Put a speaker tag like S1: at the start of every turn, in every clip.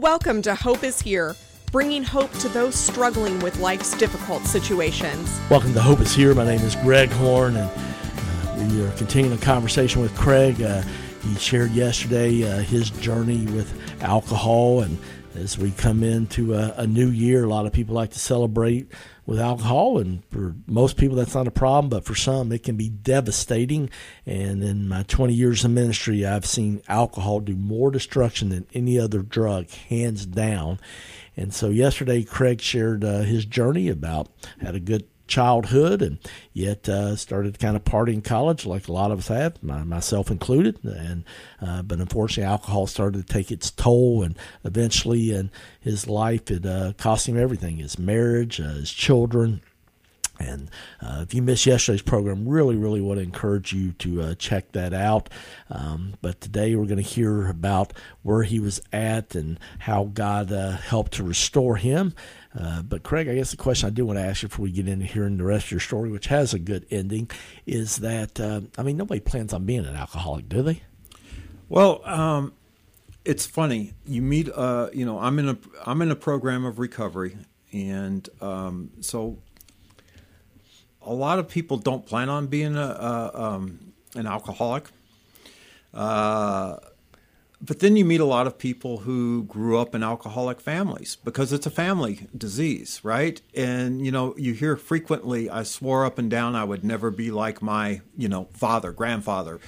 S1: Welcome to Hope is Here, bringing hope to those struggling with life's difficult situations.
S2: Welcome to Hope is Here. My name is Greg Horn, and uh, we are continuing a conversation with Craig. Uh, he shared yesterday uh, his journey with alcohol, and as we come into a, a, new year, a lot of people like to celebrate with alcohol, and for most people, that's not a problem, but for some, it can be devastating. And in my 20 years of ministry, I've seen alcohol do more destruction than any other drug, hands down. And so yesterday, Craig shared uh, his journey about had a good childhood and yet uh, started kind of partying college like a lot of us have, my, myself included. And uh, but unfortunately, alcohol started to take its toll, and eventually, in his life, it uh, cost him everything: his marriage, uh, his children. And uh, if you missed yesterday's program, really, really want to encourage you to uh, check that out. Um, but today we're going to hear about where he was at and how God uh, helped to restore him. Uh, but Craig, I guess the question I do want to ask you before we get into hearing the rest of your story, which has a good ending, is that uh, I mean nobody plans on being an alcoholic, do they?
S3: Well, um, it's funny. You meet, uh, you know, I'm in a I'm in a program of recovery, and um, so a lot of people don't plan on being a, a um, an alcoholic. Uh, but then you meet a lot of people who grew up in alcoholic families because it's a family disease, right? And you know, you hear frequently, "I swore up and down I would never be like my, you know, father, grandfather,"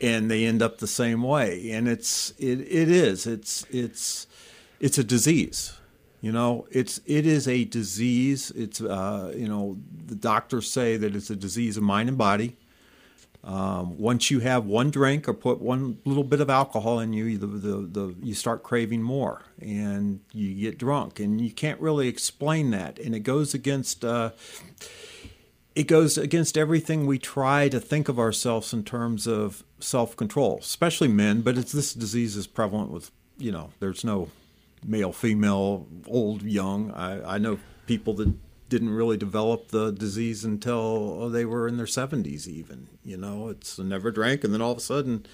S3: and they end up the same way. And it's it it is it's it's it's a disease. You know, it's it is a disease. It's uh, you know, the doctors say that it's a disease of mind and body um, once you have one drink or put one little bit of alcohol in you, the, the, the, you start craving more and you get drunk, and you can't really explain that. And it goes against uh, it goes against everything we try to think of ourselves in terms of self control, especially men. But it's this disease is prevalent with you know there's no male, female, old, young. I, I know people that didn't really develop the disease until they were in their 70s even you know? It's never drank and then all of a sudden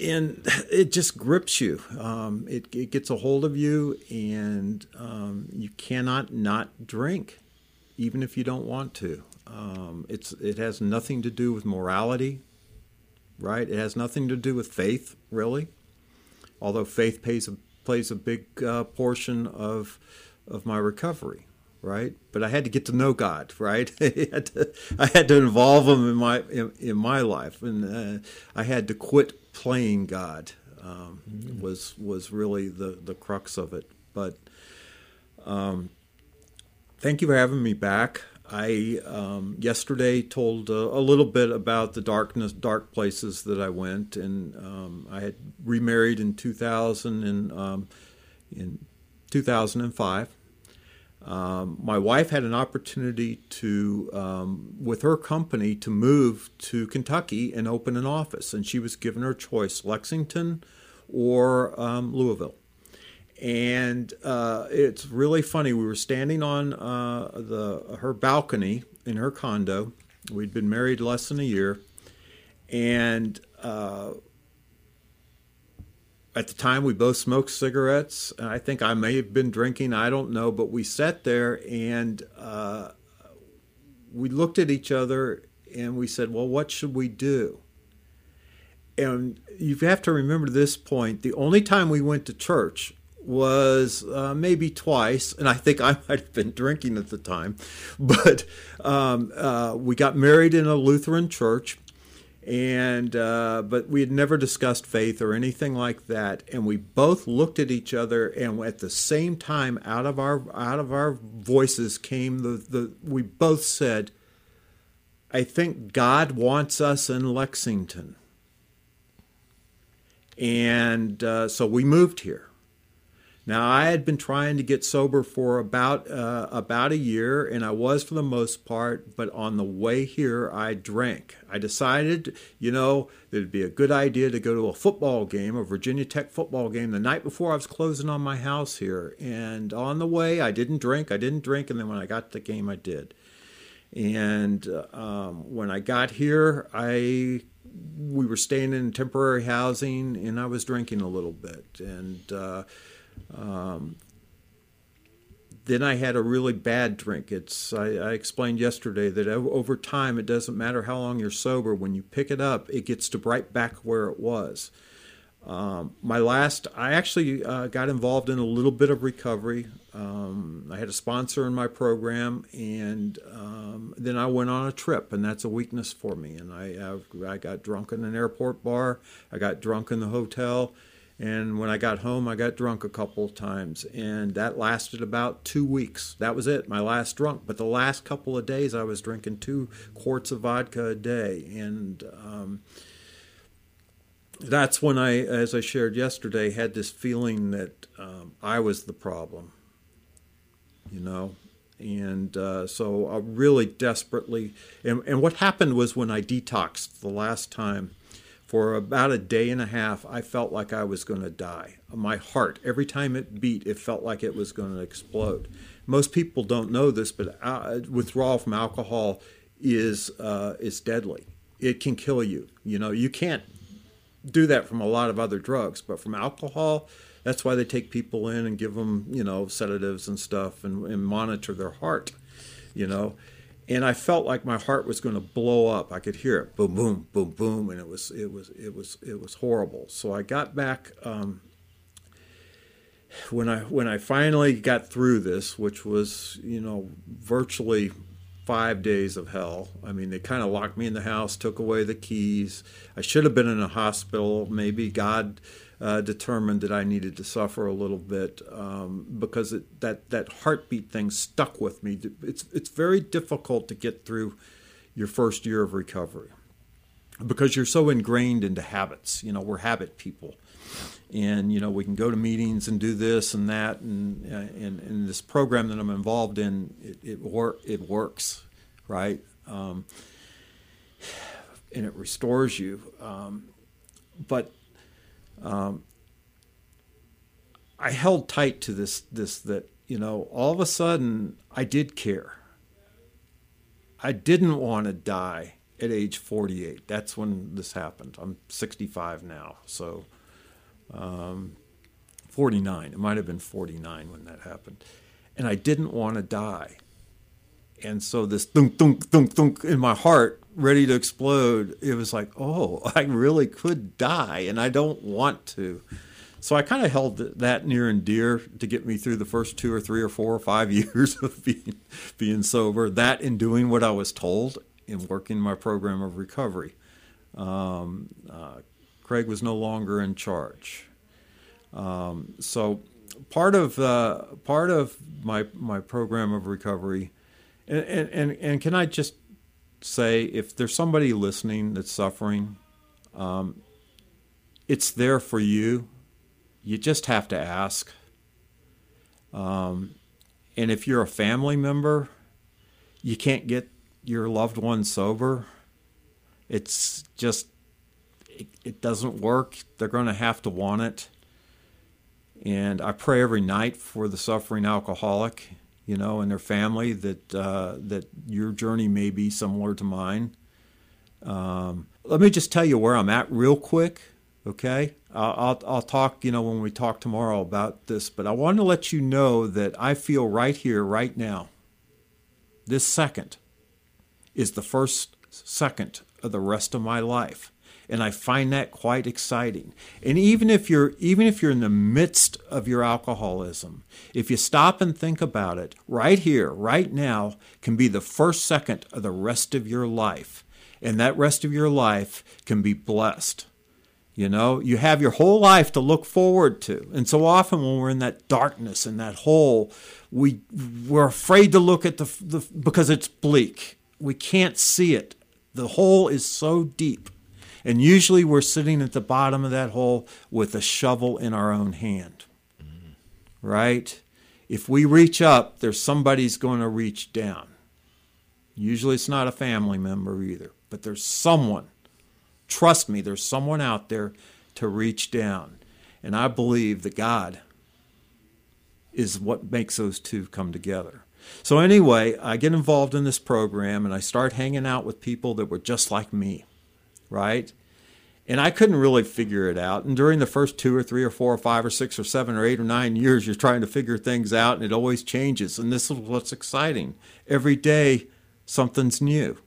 S3: and it just grips you. Um, it, it gets a hold of you and um, you cannot not drink even if you don't want to. Um, it's it has nothing to do with morality right? It has nothing to do with faith really. Although faith plays a, plays a big uh, portion of of my recovery right? But I had to get to know God, right? I, had to, I had to involve Him in my in, in my life, and uh, I had to quit playing God. Um, mm-hmm. Was was really the the crux of it. But um, thank you for having me back. I um, yesterday told uh, a little bit about the darkness, dark places that I went, and um, I had remarried in 2000 and um, in 2005 um, my wife had an opportunity to, um, with her company, to move to Kentucky and open an office, and she was given her choice: Lexington or um, Louisville. And uh, it's really funny. We were standing on uh, the her balcony in her condo. We'd been married less than a year, and uh, at the time we both smoked cigarettes. I think I may have been drinking, I don't know, but we sat there and uh, we looked at each other and we said, Well, what should we do? And you have to remember this point the only time we went to church was uh, maybe twice, and I think I might have been drinking at the time, but um, uh, we got married in a Lutheran church and uh, but we had never discussed faith or anything like that and we both looked at each other and at the same time out of our out of our voices came the, the we both said i think god wants us in lexington. And uh, so we moved here now, I had been trying to get sober for about uh, about a year, and I was for the most part. But on the way here, I drank. I decided, you know, that it'd be a good idea to go to a football game, a Virginia Tech football game, the night before I was closing on my house here. And on the way, I didn't drink. I didn't drink, and then when I got to the game, I did. And um, when I got here, I we were staying in temporary housing, and I was drinking a little bit, and. Uh, Um, then I had a really bad drink. It's I, I, explained yesterday that over time it doesn't matter how long you're sober. When you pick it up, it gets to right back where it was. Um, my last, I actually uh, got involved in a little bit of recovery. Um, I had a sponsor in my program, and um, then I went on a trip, and that's a weakness for me. And I, I, I got drunk in an airport bar. I got drunk in the hotel, and when I got home, I got drunk a couple of times, and that lasted about two weeks. That was it, my last drunk. But the last couple of days, I was drinking two quarts of vodka a day, and um, that's when I, as I shared yesterday, had this feeling that um, I was the problem, you know. And uh, so I really desperately, and, and what happened was when I detoxed the last time, for about a day and a half, I felt like I was going to die. My heart, every time it beat, it felt like it was going to explode. Most people don't know this, but uh, withdrawal from alcohol is uh, is deadly. It can kill you. You know, you can't do that from a lot of other drugs, but from alcohol, that's why they take people in and give them, you know, sedatives and stuff and, and monitor their heart, you know. And I felt like my heart was going to blow up. I could hear it, boom, boom, boom, boom, and it was, it was, it was, it was horrible. So I got back um, when I when I finally got through this, which was, you know, virtually five days of hell. I mean, they kind of locked me in the house, took away the keys. I should have been in a hospital. Maybe God uh, determined that I needed to suffer a little bit um, because it, that that heartbeat thing stuck with me. It's it's very difficult to get through your first year of recovery because you're so ingrained into habits. You know, we're habit people. And you know we can go to meetings and do this and that and uh, and, and this program that I'm involved in it it, wor- it works right um, and it restores you um, but um, I held tight to this this that you know all of a sudden I did care I didn't want to die at age 48 that's when this happened I'm 65 now so um, 49. It might have been 49 when that happened. And I didn't want to die. And so this thunk, thunk, thunk, thunk in my heart, ready to explode, it was like, oh, I really could die and I don't want to. So I kind of held that near and dear to get me through the first two or three or four or five years of being, being sober. That and doing what I was told and working my program of recovery. Um, uh, Craig was no longer in charge. Um, so part of uh, part of my my program of recovery, and, and and can I just say if there's somebody listening that's suffering, um, it's there for you. You just have to ask. Um, and if you're a family member, you can't get your loved one sober. It's just it, it doesn't work, they're going to have to want it. And I pray every night for the suffering alcoholic, you know, and their family that uh, that your journey may be similar to mine. Um, let me just tell you where I'm at real quick, okay? I'll, I'll, I'll talk, you know, when we talk tomorrow about this, but I want to let you know that I feel right here, right now, this second is the first second of the rest of my life and I find that quite exciting. And even if you're even if you're in the midst of your alcoholism, if you stop and think about it, right here, right now can be the first second of the rest of your life. And that rest of your life can be blessed. You know, you have your whole life to look forward to. And so often when we're in that darkness and that hole, we we're afraid to look at the, the because it's bleak. We can't see it. The hole is so deep. And usually we're sitting at the bottom of that hole with a shovel in our own hand. Mm. Right? If we reach up, there's somebody's going to reach down. Usually it's not a family member either, but there's someone. Trust me, there's someone out there to reach down. And I believe that God is what makes those two come together. So, anyway, I get involved in this program and I start hanging out with people that were just like me right? And I couldn't really figure it out. And during the first two or three or four or five or six or seven or eight or nine years, you're trying to figure things out and it always changes. And this is what's exciting. Every day, something's new,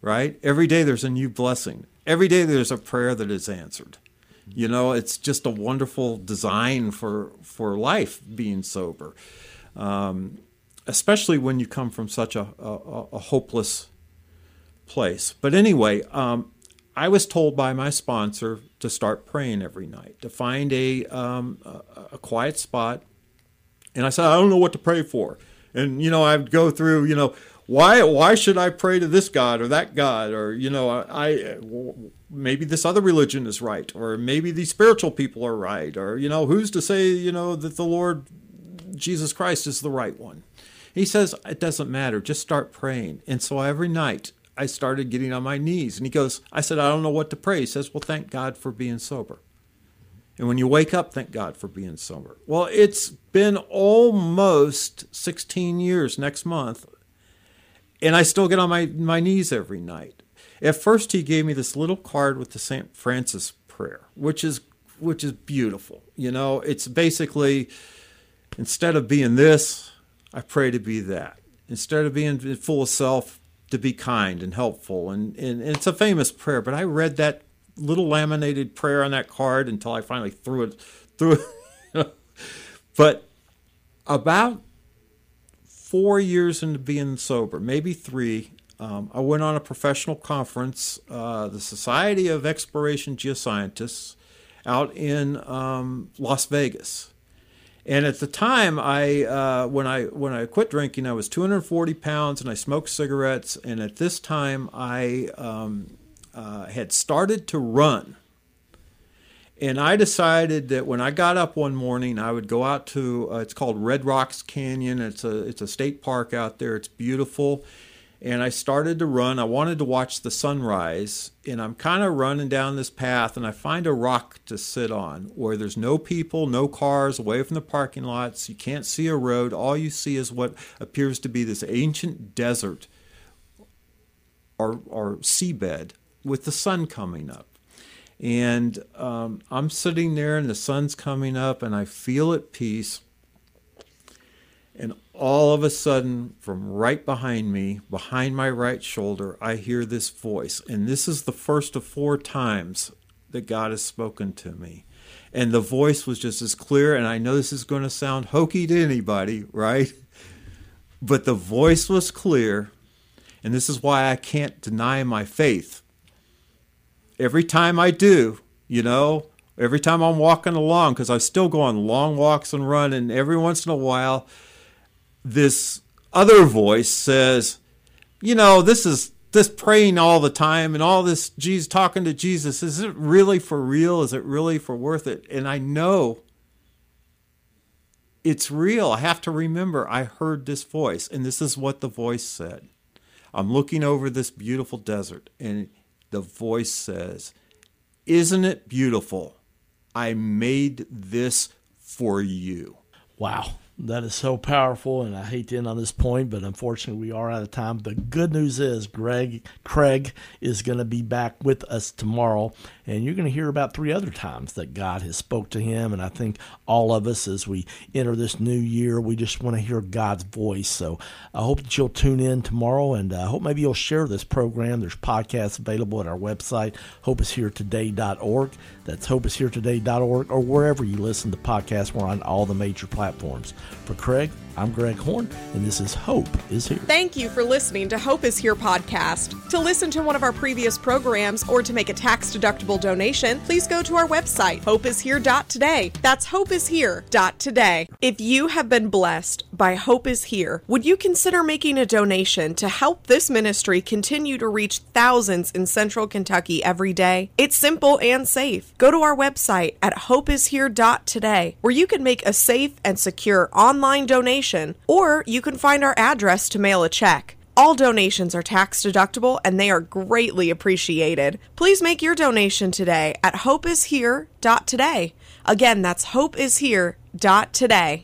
S3: right? Every day, there's a new blessing. Every day, there's a prayer that is answered. You know, it's just a wonderful design for, for life being sober, um, especially when you come from such a, a, a hopeless place. But anyway, um, I was told by my sponsor to start praying every night, to find a, um, a, a quiet spot. And I said, I don't know what to pray for. And, you know, I'd go through, you know, why why should I pray to this God or that God or you know I, maybe this other religion is right or maybe these spiritual people are right or you know who's to say you know that the Lord Jesus Christ is the right one. He says it doesn't matter, just start praying. And so every night I started getting on my knees. And he goes, I said, I don't know what to pray. He says, Well, thank God for being sober. And when you wake up, thank God for being sober. Well, it's been almost 16 years next month, and I still get on my, my knees every night. At first, he gave me this little card with the St. Francis prayer, which is which is beautiful. You know, it's basically instead of being this, I pray to be that. Instead of being full of self, to be kind and helpful. And, and, and, it's a famous prayer, but I read that little laminated prayer on that card until I finally threw it through. but about four years into being sober, maybe three, um, I went on a professional conference, uh, the Society of Exploration Geoscientists, out in um, Las Vegas. And at the time, I uh, when I when I quit drinking, I was 240 pounds, and I smoked cigarettes. And at this time, I um, uh, had started to run. And I decided that when I got up one morning, I would go out to uh, it's called Red Rocks Canyon. It's a it's a state park out there. It's beautiful and I started to run. I wanted to watch the sunrise, and I'm kind of running down this path, and I find a rock to sit on where there's no people, no cars, away from the parking lots. You can't see a road. All you see is what appears to be this ancient desert or, or seabed with the sun coming up. And um, I'm sitting there, and the sun's coming up, and I feel at peace. And all of a sudden, from right behind me, behind my right shoulder, I hear this voice. And this is the first of four times that God has spoken to me. And the voice was just as clear. And I know this is going to sound hokey to anybody, right? But the voice was clear. And this is why I can't deny my faith. Every time I do, you know, every time I'm walking along, because I still go on long walks and run, and every once in a while, this other voice says, you know, this is this praying all the time and all this Jesus talking to Jesus. Is it really for real? Is it really for worth it? And I know it's real. I have to remember I heard this voice, and this is what the voice said. I'm looking over this beautiful desert, and the voice says, Isn't it beautiful? I made this for you.
S2: Wow that is so powerful, and I hate to end on this point, but unfortunately we are out of time. The good news is Greg Craig is going to be back with us tomorrow, and you're going to hear about three other times that God has spoke to him. And I think all of us, as we enter this new year, we just want to hear God's voice. So I hope that you'll tune in tomorrow, and I hope maybe you'll share this program. There's podcasts available at our website, hopeisheretoday.org. That's hopeisheretoday.org, or wherever you listen to podcasts. We're on all the major platforms. For Craig, I'm Greg Horn, and this is Hope is Here.
S1: Thank you for listening to Hope is Here podcast. To listen to one of our previous programs or to make a tax deductible donation, please go to our website, hopeishere.today. That's hopeishere.today. If you have been blessed by Hope is Here, would you consider making a donation to help this ministry continue to reach thousands in central Kentucky every day? It's simple and safe. Go to our website at hopeishere.today, where you can make a safe and secure online donation, or you can find our address to mail a check. All donations are tax deductible and they are greatly appreciated. Please make your donation today at hopeishere.today. Again, that's hopeishere.today.